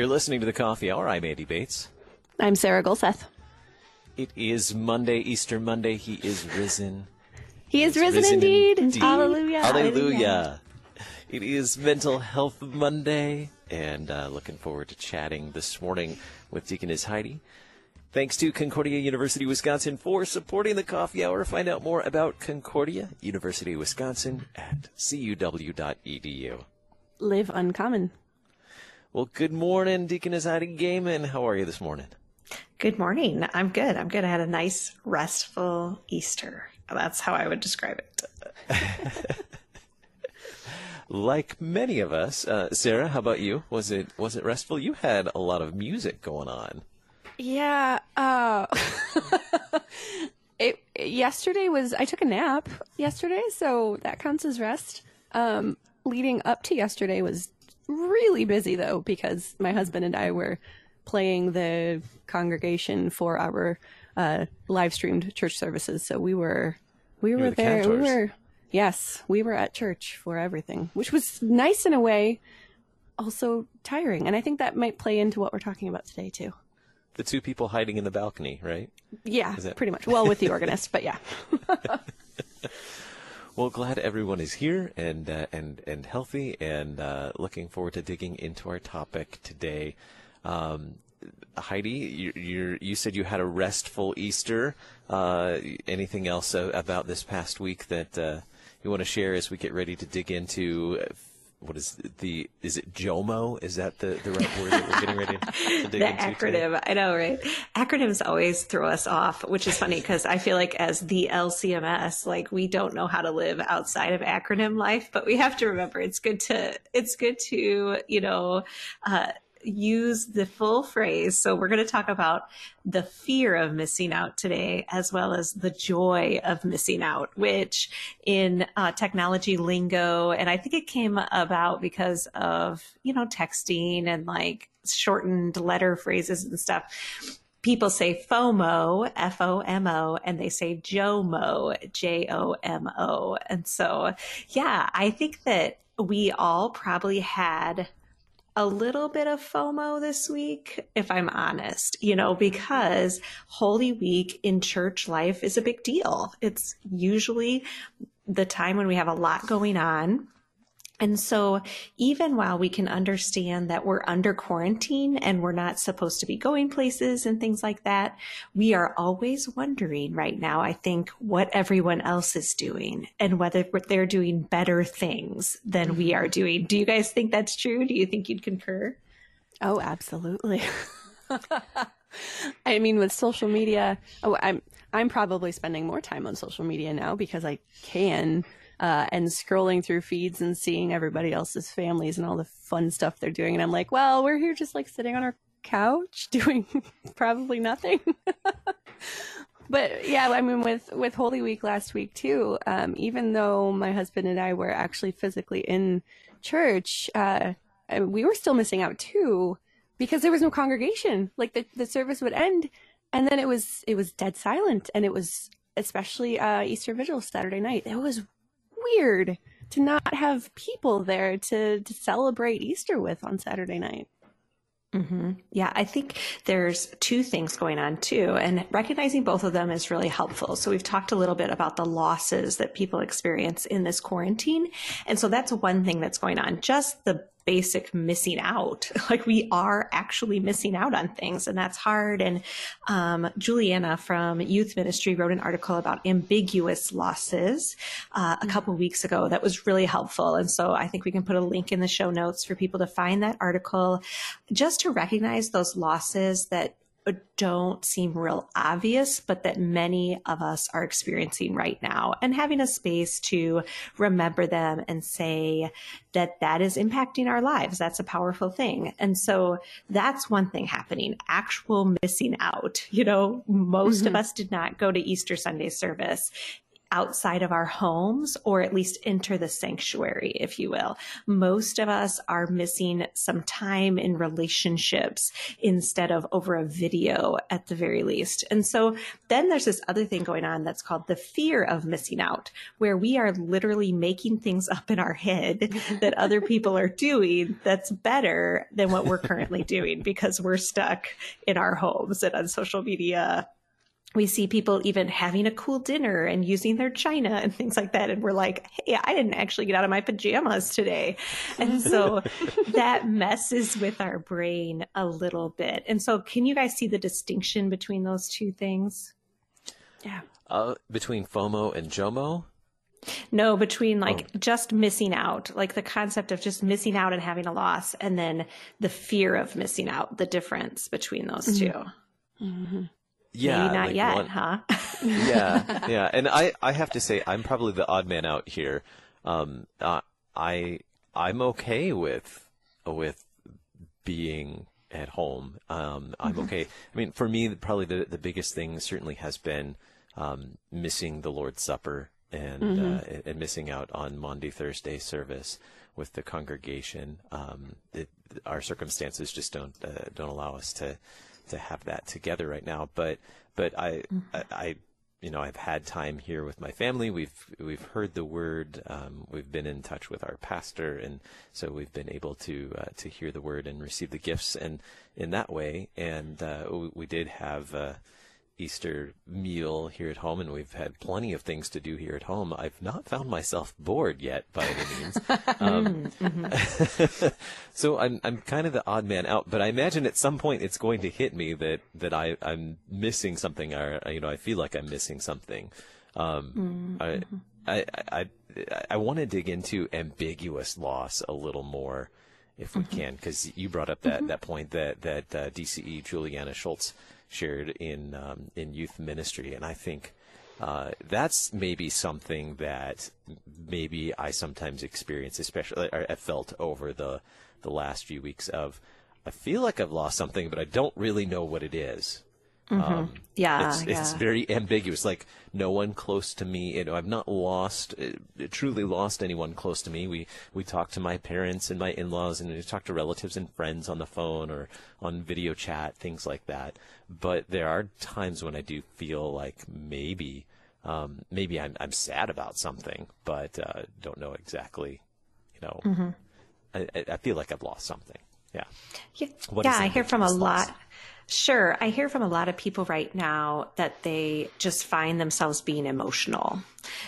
You're listening to the Coffee Hour. I'm Andy Bates. I'm Sarah Golseth. It is Monday, Easter Monday. He is risen. He is risen, risen indeed. indeed. Hallelujah. Hallelujah. It is Mental Health Monday, and uh, looking forward to chatting this morning with Deaconess Heidi. Thanks to Concordia University Wisconsin for supporting the coffee hour. Find out more about Concordia University Wisconsin at cuw.edu. Live uncommon. Well, good morning, Deaconess Heidi Goehmann. How are you this morning? Good morning. I'm good. I'm good. I had a nice, restful Easter. That's how I would describe it. like many of us, uh, Sarah, how about you? Was it was it restful? You had a lot of music going on. Yeah. Uh, it yesterday was I took a nap yesterday, so that counts as rest. Um, leading up to yesterday was really busy though because my husband and I were playing the congregation for our uh, live streamed church services. So we were we were, were the there. We were yes, we were at church for everything, which was nice in a way, also tiring. And I think that might play into what we're talking about today too. The two people hiding in the balcony, right? Yeah, it- pretty much. Well, with the organist, but yeah. Well, glad everyone is here and uh, and and healthy, and uh, looking forward to digging into our topic today. Um, Heidi, you you you said you had a restful Easter. Uh, anything else about this past week that uh, you want to share as we get ready to dig into? What is the? Is it JOMO? Is that the, the right word that we're getting ready to dig the into? today? acronym. I know, right? Acronyms always throw us off, which is funny because I feel like as the LCMS, like we don't know how to live outside of acronym life, but we have to remember it's good to, it's good to, you know, uh, use the full phrase. So we're going to talk about the fear of missing out today, as well as the joy of missing out, which in uh, technology lingo, and I think it came about because of, you know, texting and like shortened letter phrases and stuff. People say FOMO, F O M O, and they say JOMO, J O M O. And so, yeah, I think that we all probably had a little bit of FOMO this week, if I'm honest, you know, because Holy Week in church life is a big deal. It's usually the time when we have a lot going on. And so, even while we can understand that we're under quarantine and we're not supposed to be going places and things like that, we are always wondering right now, I think, what everyone else is doing and whether they're doing better things than we are mm-hmm. doing. Do you guys think that's true? Do you think you'd concur? Oh, absolutely. I mean, with social media, oh, I'm I'm probably spending more time on social media now because I can, uh, and scrolling through feeds and seeing everybody else's families and all the fun stuff they're doing, and I'm like, well, we're here just like sitting on our couch doing probably nothing. but yeah, I mean, with with Holy Week last week too, um, even though my husband and I were actually physically in church, uh, we were still missing out too because there was no congregation. Like the, the service would end and then it was it was dead silent and it was especially uh Easter Vigil Saturday night. It was weird to not have people there to to celebrate Easter with on Saturday night. hmm Yeah, I think there's two things going on too, and recognizing both of them is really helpful. So we've talked a little bit about the losses that people experience in this quarantine. And so that's one thing that's going on. Just the basic missing out. Like we are actually missing out on things and that's hard. And, um, Julianna from youth ministry wrote an article about ambiguous losses, uh, a couple weeks ago that was really helpful. And so I think we can put a link in the show notes for people to find that article just to recognize those losses that don't seem real obvious, but that many of us are experiencing right now and having a space to remember them and say that that is impacting our lives. That's a powerful thing. And so that's one thing happening, actual missing out. You know, most of mm-hmm. us did not go to Easter Sunday service. Outside of our homes or at least enter the sanctuary, if you will. Most of us are missing some time in relationships instead of over a video at the very least. And so then there's this other thing going on that's called the fear of missing out, where we are literally making things up in our head that other people are doing that's better than what we're currently doing because we're stuck in our homes and on social media we see people even having a cool dinner and using their china and things like that. And we're like hey i didn't actually get out of my pajamas today. And so that messes with our brain a little bit. And so can you guys see the distinction between those two things? Yeah. Uh, between fomo and jomo? No, between like oh. just missing out, like the concept of just missing out and having a loss, and then the fear of missing out, the difference between those mm-hmm. 2 mm-hmm. Yeah, Maybe not like yet, one, huh? yeah, yeah, and I, I have to say I'm probably the odd man out here. Um, uh, I I'm okay with with being at home. Um, I'm mm-hmm. okay. I mean, for me, probably the the biggest thing certainly has been um, missing the Lord's Supper and mm-hmm. uh, and missing out on Maundy Thursday service with the congregation. Um, it, our circumstances just don't uh, don't allow us to to have that together right now. But but I, mm-hmm. I, I you know I've had time here with my family. We've we've heard the word. Um, we've been in touch with our pastor, and so we've been able to uh, to hear the word and receive the gifts, and in that way. And uh, we, we, did have. Uh, Easter meal here at home, and we've had plenty of things to do here at home. I've not found myself bored yet, by any means. Um, mm-hmm. so I'm I'm kind of the odd man out, but I imagine at some point it's going to hit me that that I I'm missing something, or you know I feel like I'm missing something. Um, mm-hmm. I, I I I want to dig into ambiguous loss a little more if we mm-hmm. can, because you brought up that, mm-hmm. that point that that uh, DCE Julianna Shults shared in um, in youth ministry, and I think uh, that's maybe something that maybe I sometimes experience, especially I felt over the the last few weeks of I feel like I've lost something, but I don't really know what it is. Mm-hmm. Um, yeah, it's, yeah. it's very ambiguous. Like no one close to me. You know, I've not lost, uh, truly lost anyone close to me. We we talk to my parents and my in-laws, and we talk to relatives and friends on the phone or on video chat, things like that. But there are times when I do feel like maybe, um, maybe I'm I'm sad about something, but uh, don't know exactly. You know, mm-hmm. I, I feel like I've lost something. Yeah. Yeah, yeah I hear from a loss? lot. Sure. I hear from a lot of people right now that they just find themselves being emotional.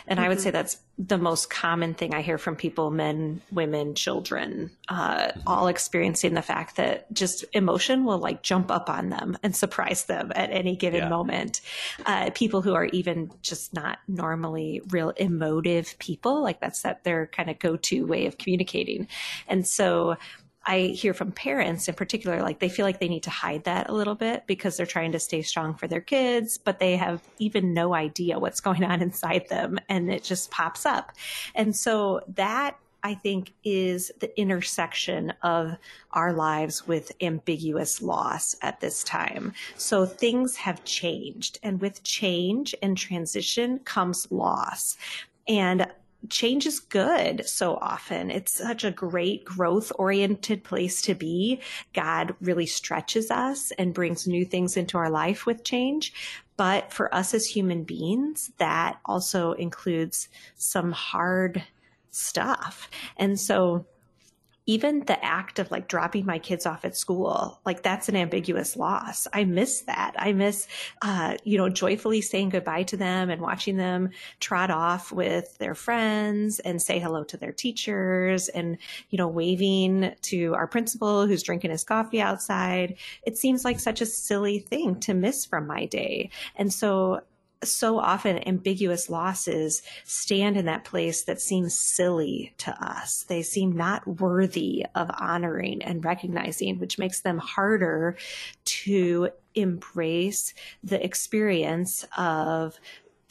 And mm-hmm. I would say mm-hmm. that's the most common thing I hear from people men, women, children, uh, mm-hmm. all experiencing the fact that just emotion will like jump up on them and surprise them at any given yeah. moment. Uh, people who are even just not normally real emotive people, like that's that their kind of go to way of communicating. And so, I hear from parents in particular, like they feel like they need to hide that a little bit because they're trying to stay strong for their kids, but they have even no idea what's going on inside them and it just pops up. And so that I think is the intersection of our lives with ambiguous loss at this time. So things have changed and with change and transition comes loss. And change is good so often. It's such a great growth oriented place to be. God really stretches us and brings new things into our life with change. But for us as human beings, that also includes some hard stuff. And so even the act of like dropping my kids off at school, like that's an ambiguous loss. I miss that. I miss, uh, you know, joyfully saying goodbye to them and watching them trot off with their friends and say hello to their teachers and, you know, waving to our principal who's drinking his coffee outside. It seems like such a silly thing to miss from my day. And so so often ambiguous losses stand in that place that seems silly to us. They seem not worthy of honoring and recognizing, which makes them harder to embrace the experience of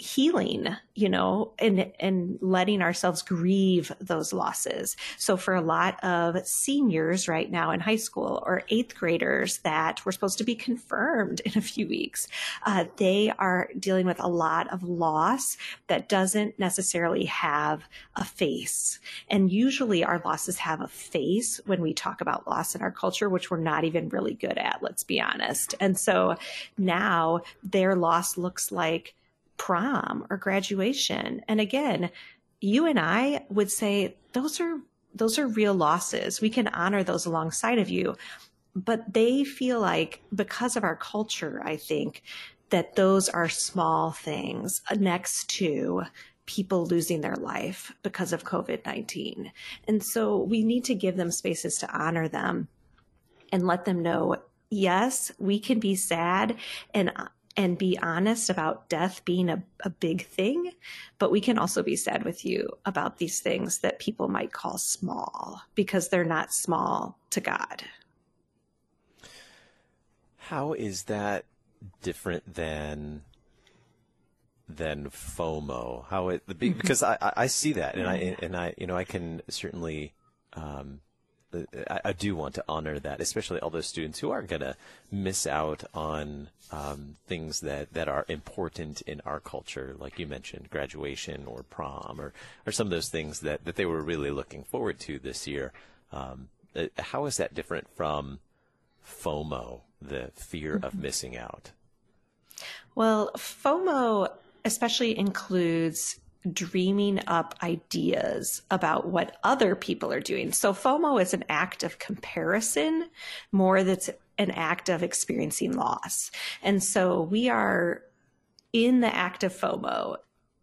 healing, you know, and, and letting ourselves grieve those losses. So for a lot of seniors right now in high school or eighth graders that were supposed to be confirmed in a few weeks, uh, they are dealing with a lot of loss that doesn't necessarily have a face. And usually our losses have a face when we talk about loss in our culture, which we're not even really good at, let's be honest. And so now their loss looks like prom or graduation. And again, you and I would say those are those are real losses. We can honor those alongside of you. But they feel like because of our culture, I think that those are small things next to people losing their life because of COVID 19. And so we need to give them spaces to honor them and let them know yes, we can be sad and and be honest about death being a, a big thing, but we can also be sad with you about these things that people might call small because they're not small to God. How is that different than than FOMO? How it the big because I, I see that and I and I you know I can certainly um, I, I, do want to honor that, especially all those students who are going to miss out on um, things that, that are important in our culture, like you mentioned, graduation or prom or, or some of those things that, that they were really looking forward to this year. Um, uh, how is that different from FOMO, the fear mm-hmm. of missing out? Well, FOMO especially includes dreaming up ideas about what other people are doing. So FOMO is an act of comparison more that's an act of experiencing loss. And so we are in the act of FOMO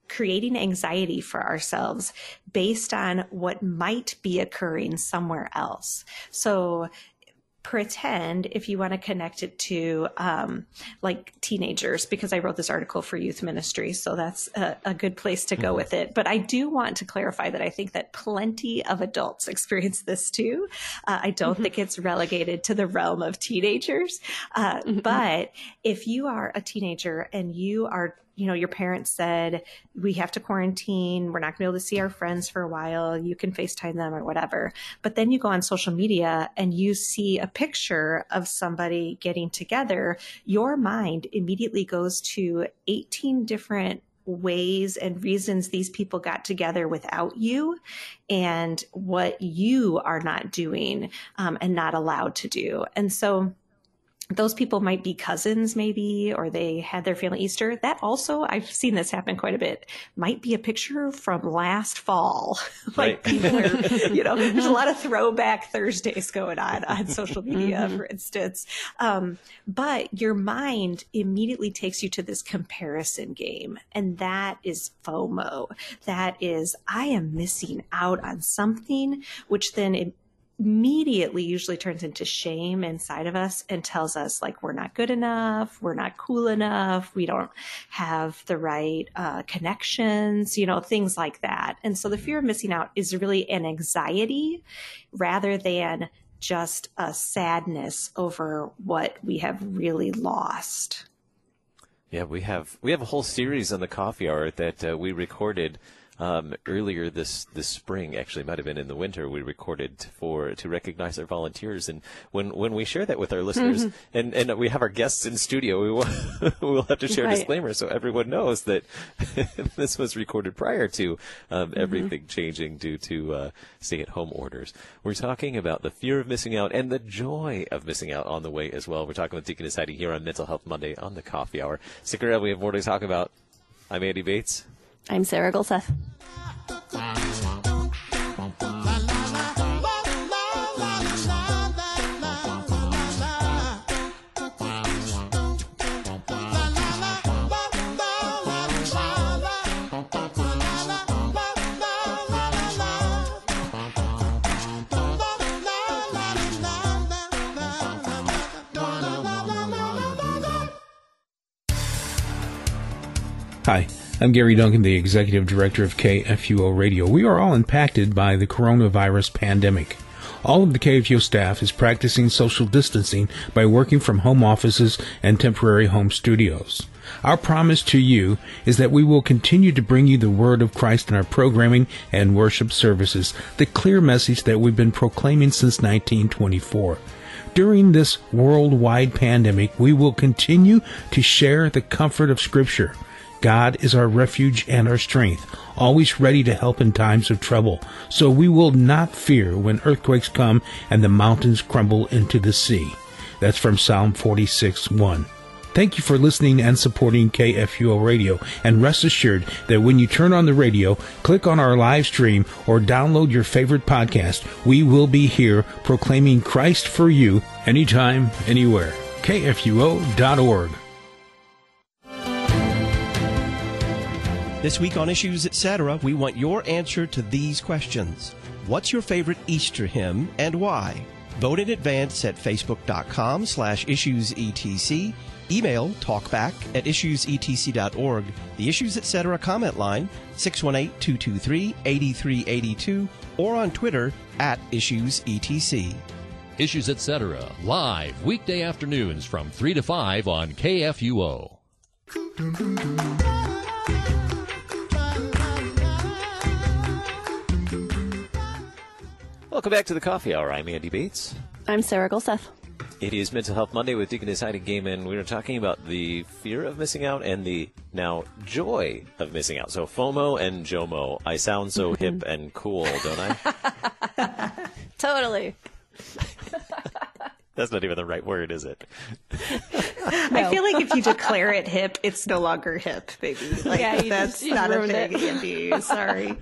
creating anxiety for ourselves based on what might be occurring somewhere else. So pretend if you want to connect it to um, like teenagers because i wrote this article for youth ministry so that's a, a good place to go mm-hmm. with it but i do want to clarify that i think that plenty of adults experience this too uh, i don't mm-hmm. think it's relegated to the realm of teenagers uh, mm-hmm. but if you are a teenager and you are you know, your parents said, we have to quarantine. We're not going to be able to see our friends for a while. You can FaceTime them or whatever. But then you go on social media and you see a picture of somebody getting together. Your mind immediately goes to 18 different ways and reasons these people got together without you and what you are not doing um, and not allowed to do. And so, those people might be cousins maybe or they had their family. Easter that also i've seen this happen quite a bit might be a picture from last fall. Like people are you know there's a lot of throwback thursdays going on on social media mm-hmm. for instance. Um, but your mind immediately takes you to this comparison game and that is fomo. That is i am missing out on something which then it immediately usually turns into shame inside of us and tells us like we're not good enough, we're not cool enough, we don't have the right uh, connections, you know, things like that. And so the fear of missing out is really an anxiety rather than just a sadness over what we have really lost. Yeah, we have we have a whole series on the coffee hour that uh, we recorded um, earlier this this spring, actually, might have been in the winter, we recorded for to recognize our volunteers. And when when we share that with our listeners, mm-hmm. and and we have our guests in studio, we will we'll have to share right. a disclaimer so everyone knows that this was recorded prior to um, mm-hmm. everything changing due to uh, stay at home orders. We're talking about the fear of missing out and the joy of missing out on the way as well. We're talking with Deaconess Heidi here on Mental Health Monday on the Coffee Hour. Stick around, we have more to talk about. I'm Andy Bates. I'm Sarah Gulseth. Hi. I'm Gary Duncan, the Executive Director of KFUO Radio. We are all impacted by the coronavirus pandemic. All of the KFUO staff is practicing social distancing by working from home offices and temporary home studios. Our promise to you is that we will continue to bring you the word of Christ in our programming and worship services, the clear message that we've been proclaiming since 1924. During this worldwide pandemic, we will continue to share the comfort of Scripture. God is our refuge and our strength, always ready to help in times of trouble. So we will not fear when earthquakes come and the mountains crumble into the sea. That's from Psalm 46 1. Thank you for listening and supporting KFUO Radio, and rest assured that when you turn on the radio, click on our live stream, or download your favorite podcast, we will be here proclaiming Christ for you anytime, anywhere. KFUO.org. This week on Issues Etc., we want your answer to these questions. What's your favorite Easter hymn and why? Vote in advance at facebook.com slash issuesetc Email talkback at issuesetc.org. The Issues Etc. comment line 618-223-8382 or on Twitter at issuesetc. Issues Etc. live weekday afternoons from 3 to 5 on KFUO. Welcome back to the Coffee Hour. I'm Andy Bates. I'm Sarah Golseth. It is Mental Health Monday with Deaconess Heidi Goehmann. We are talking about the fear of missing out and the now joy of missing out. So FOMO and JOMO. I sound so mm-hmm. hip and cool, don't I? totally. That's not even the right word, is it? I feel like if you declare it hip, it's no longer hip, baby. Like Yeah, you that's just- you not a ruined thing, it. Andy. Sorry.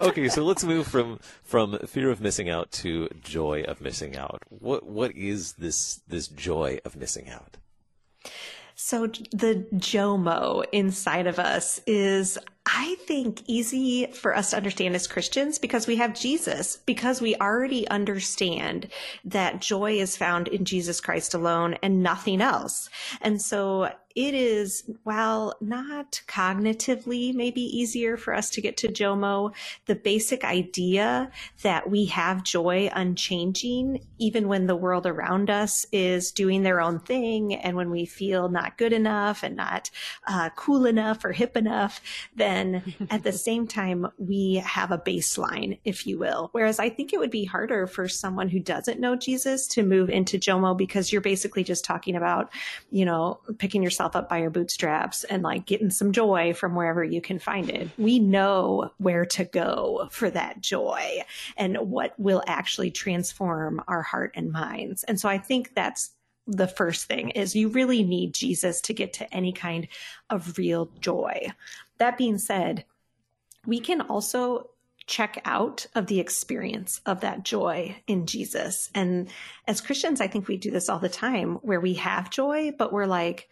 Okay, so let's move from from fear of missing out to joy of missing out. What what is this this joy of missing out? So the JOMO inside of us is, I think, easy for us to understand as Christians because we have Jesus, because we already understand that joy is found in Jesus Christ alone and nothing else. And so it is, while not cognitively maybe easier for us to get to JOMO, the basic idea that we have joy unchanging, even when the world around us is doing their own thing and when we feel not good enough and not uh, cool enough or hip enough, then at the same time, we have a baseline, if you will. Whereas I think it would be harder for someone who doesn't know Jesus to move into JOMO because you're basically just talking about, you know, picking yourself up by your bootstraps and like getting some joy from wherever you can find it. We know where to go for that joy and what will actually transform our heart and minds. And so I think that's the first thing is you really need Jesus to get to any kind of real joy. That being said, we can also check out of the experience of that joy in Jesus. And as Christians, I think we do this all the time where we have joy, but we're like,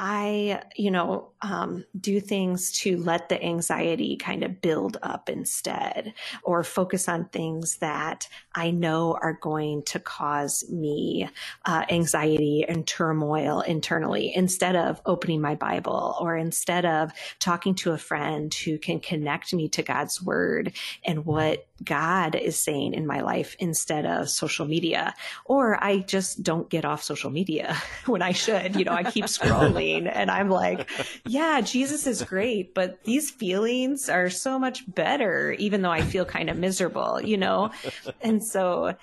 I, you know, um, do things to let the anxiety kind of build up instead, or focus on things that I know are going to cause me uh, anxiety and turmoil internally, instead of opening my Bible, or instead of talking to a friend who can connect me to God's word and what God is saying in my life instead of social media. Or I just don't get off social media when I should. You know, I keep scrolling and I'm like, yeah, Jesus is great, but these feelings are so much better, even though I feel kind of miserable, you know? And so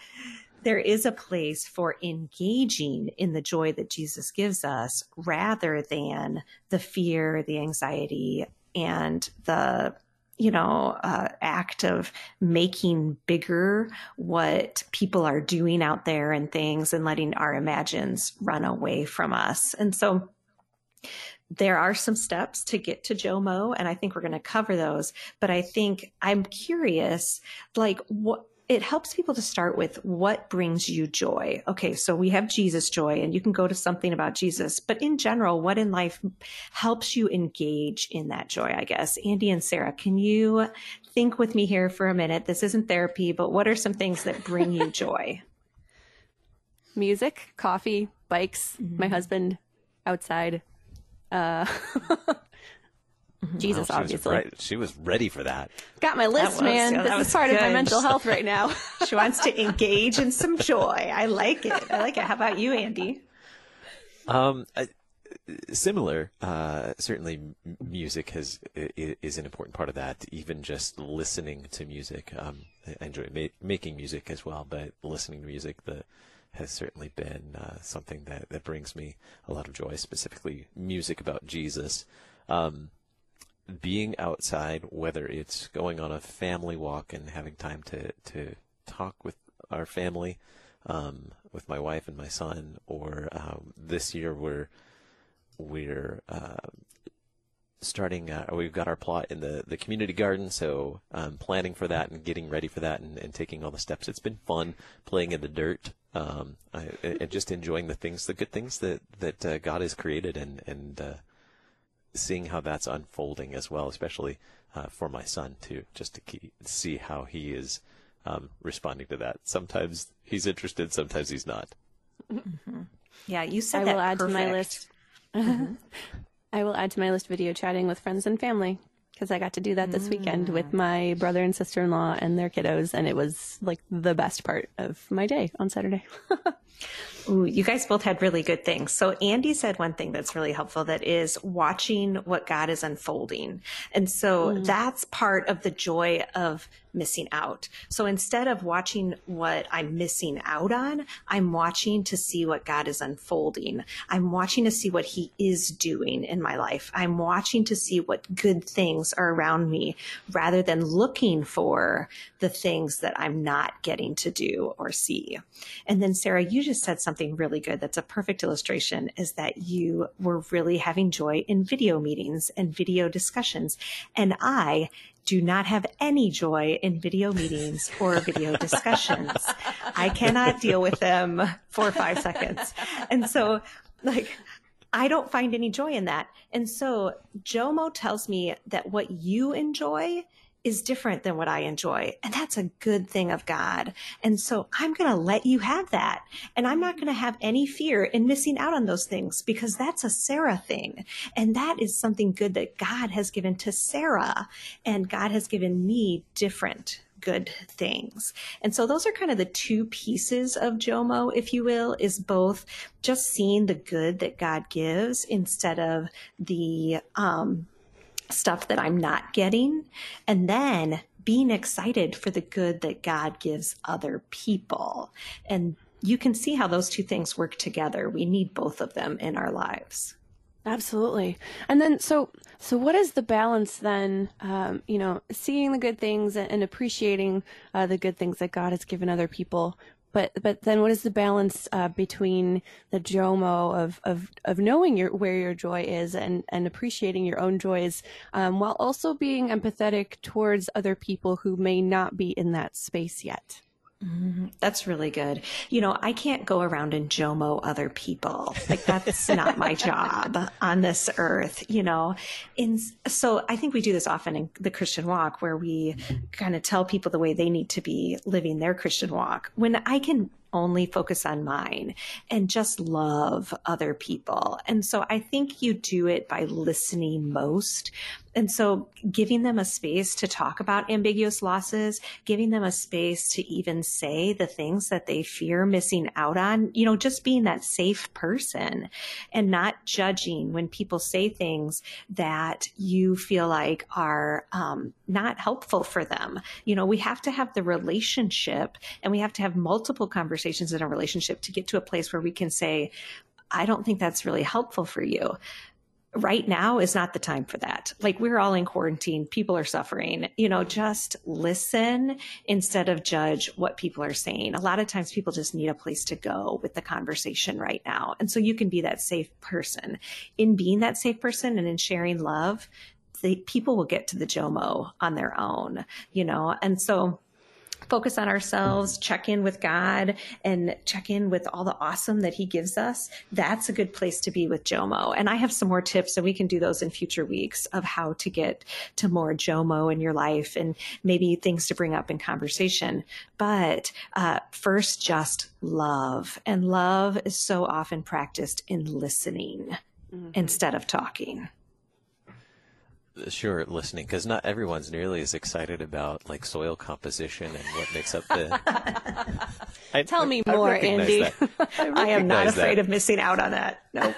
there is a place for engaging in the joy that Jesus gives us rather than the fear, the anxiety, and the you know, uh, act of making bigger what people are doing out there and things and letting our imagines run away from us. And so there are some steps to get to JOMO, and I think we're going to cover those. But I think I'm curious, like, what it helps people to start with what brings you joy. Okay, so we have Jesus joy, and you can go to something about Jesus, but in general, what in life helps you engage in that joy, I guess? Andy and Sarah, can you think with me here for a minute? This isn't therapy, but what are some things that bring you joy? Music, coffee, bikes, my mm-hmm. husband outside. Uh, Jesus, Oh, she was obviously. right- she was ready for that. Got my list, was- man. yeah, this is part of my mental health right now. She wants to engage in some joy. I like it. I like it. How about you, Andy? Um, I, similar. Uh, certainly, music has i- i- is an important part of that. Even just listening to music. Um, I enjoy ma- making music as well, but listening to music the has certainly been uh, something that that brings me a lot of joy. Specifically, music about Jesus. Um, being outside, whether it's going on a family walk and having time to to talk with our family, um, with my wife and my son, or um, this year we're we're uh, starting. Uh, we've got our plot in the the community garden, so um, planning for that and getting ready for that and, and taking all the steps. It's been fun playing in the dirt. Um, I, and just enjoying the things, the good things that that uh, God has created, and and uh, seeing how that's unfolding as well, especially uh, for my son too, just to keep, see how he is um, responding to that. Sometimes he's interested, sometimes he's not. Yeah, you said I that will add to my perfect. list. I will add to my list video chatting with friends and family because I got to do that this weekend with mm. my brother and sister in law and their kiddos, and it was like the best part of my day on Saturday. Ooh, you guys both had really good things. So Andy said one thing that's really helpful that is watching what God is unfolding. And so mm. that's part of the joy of missing out. So instead of watching what I'm missing out on, I'm watching to see what God is unfolding. I'm watching to see what he is doing in my life. I'm watching to see what good things are around me rather than looking for the things that I'm not getting to do or see. And then Sarah, you just said something really good. That's a perfect illustration is that you were really having joy in video meetings and video discussions. And I do not have any joy in video meetings or video discussions. I cannot deal with them for five seconds. And so like, I don't find any joy in that. And so Jomo tells me that what you enjoy is different than what I enjoy. And that's a good thing of God. And so I'm going to let you have that. And I'm not going to have any fear in missing out on those things because that's a Sarah thing. And that is something good that God has given to Sarah. And God has given me different good things. And so those are kind of the two pieces of Jomo, if you will, is both just seeing the good that God gives instead of the, um, stuff that I'm not getting, and then being excited for the good that God gives other people. And you can see how those two things work together. We need both of them in our lives. Absolutely. And then, so, so what is the balance then? Um, you know, seeing the good things and, appreciating uh, the good things that God has given other people. But, but then what is the balance uh, between the JOMO of, of, of knowing your, where your joy is and, and appreciating your own joys, um, while also being empathetic towards other people who may not be in that space yet? Mm-hmm. That's really good. You know, I can't go around and Jomo other people. Like that's not my job on this earth, you know. In so I think we do this often in the Christian walk where we kind of tell people the way they need to be living their Christian walk. When I can only focus on mine and just love other people. And so I think you do it by listening most. And so giving them a space to talk about ambiguous losses, giving them a space to even say the things that they fear missing out on, you know, just being that safe person and not judging when people say things that you feel like are um, not helpful for them. You know, we have to have the relationship and we have to have multiple conversations in a relationship to get to a place where we can say, I don't think that's really helpful for you right now is not the time for that. Like we're all in quarantine, people are suffering, you know, just listen instead of judge what people are saying. A lot of times people just need a place to go with the conversation right now. And so you can be that safe person. In being that safe person and in sharing love, the people will get to the Jomo on their own, you know? And so focus on ourselves, check in with God and check in with all the awesome that he gives us. That's a good place to be with Jomo. And I have some more tips and we can do those in future weeks of how to get to more Jomo in your life and maybe things to bring up in conversation. But uh, first, just love. And love is so often practiced in listening instead of talking. Sure listening because not everyone's nearly as excited about like soil composition and what makes up the. I, Tell me I more, Andy. I am not afraid that. of missing out on that. No.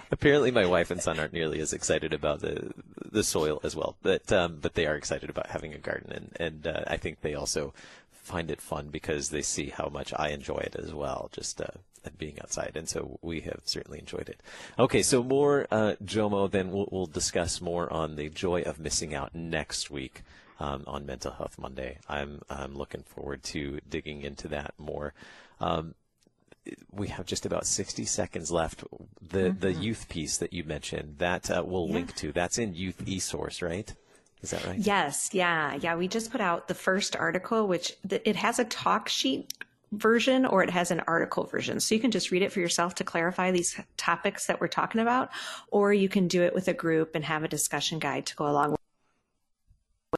Apparently, my wife and son aren't nearly as excited about the the soil as well, but um, but they are excited about having a garden, and and uh, I think they also find it fun because they see how much I enjoy it as well, just uh, at being outside, and so we have certainly enjoyed it. Okay, so more uh, Jomo, then we'll, we'll discuss more on the joy of missing out next week. Um, on Mental Health Monday, I'm I'm looking forward to digging into that more. Um, we have just about 60 seconds left. The the youth piece that you mentioned that uh, we'll link to. That's in Youth eSource, right? Is that right? Yes, yeah, yeah. We just put out the first article, which th- it has a talk sheet version or it has an article version. So you can just read it for yourself to clarify these topics that we're talking about, or you can do it with a group and have a discussion guide to go along with.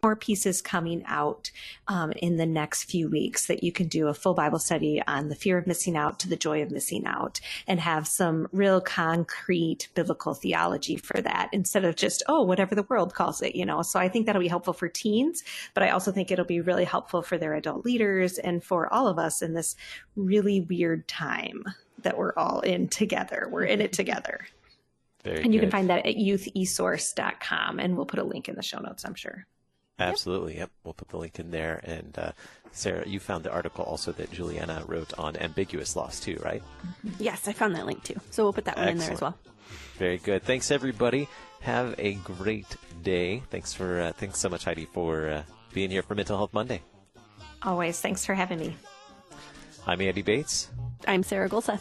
More pieces coming out um, in the next few weeks that you can do a full Bible study on the fear of missing out to the joy of missing out and have some real concrete biblical theology for that instead of just, oh, whatever the world calls it, you know. So I think that'll be helpful for teens, but I also think it'll be really helpful for their adult leaders and for all of us in this really weird time that we're all in together. We're in it together. Very And you can find that at youthesource.com and we'll put a link in the show notes, I'm sure. Absolutely. Yep. We'll put the link in there. And uh, Sarah, you found the article also that Julianna wrote on ambiguous loss too, right? Yes, I found that link too. So we'll put that one in there as well. Excellent. Very good. Thanks everybody. Have a great day. Thanks for uh, thanks so much Heidi for uh, being here for Mental Health Monday. Always. Thanks for having me. I'm Andy Bates. I'm Sarah Golseth.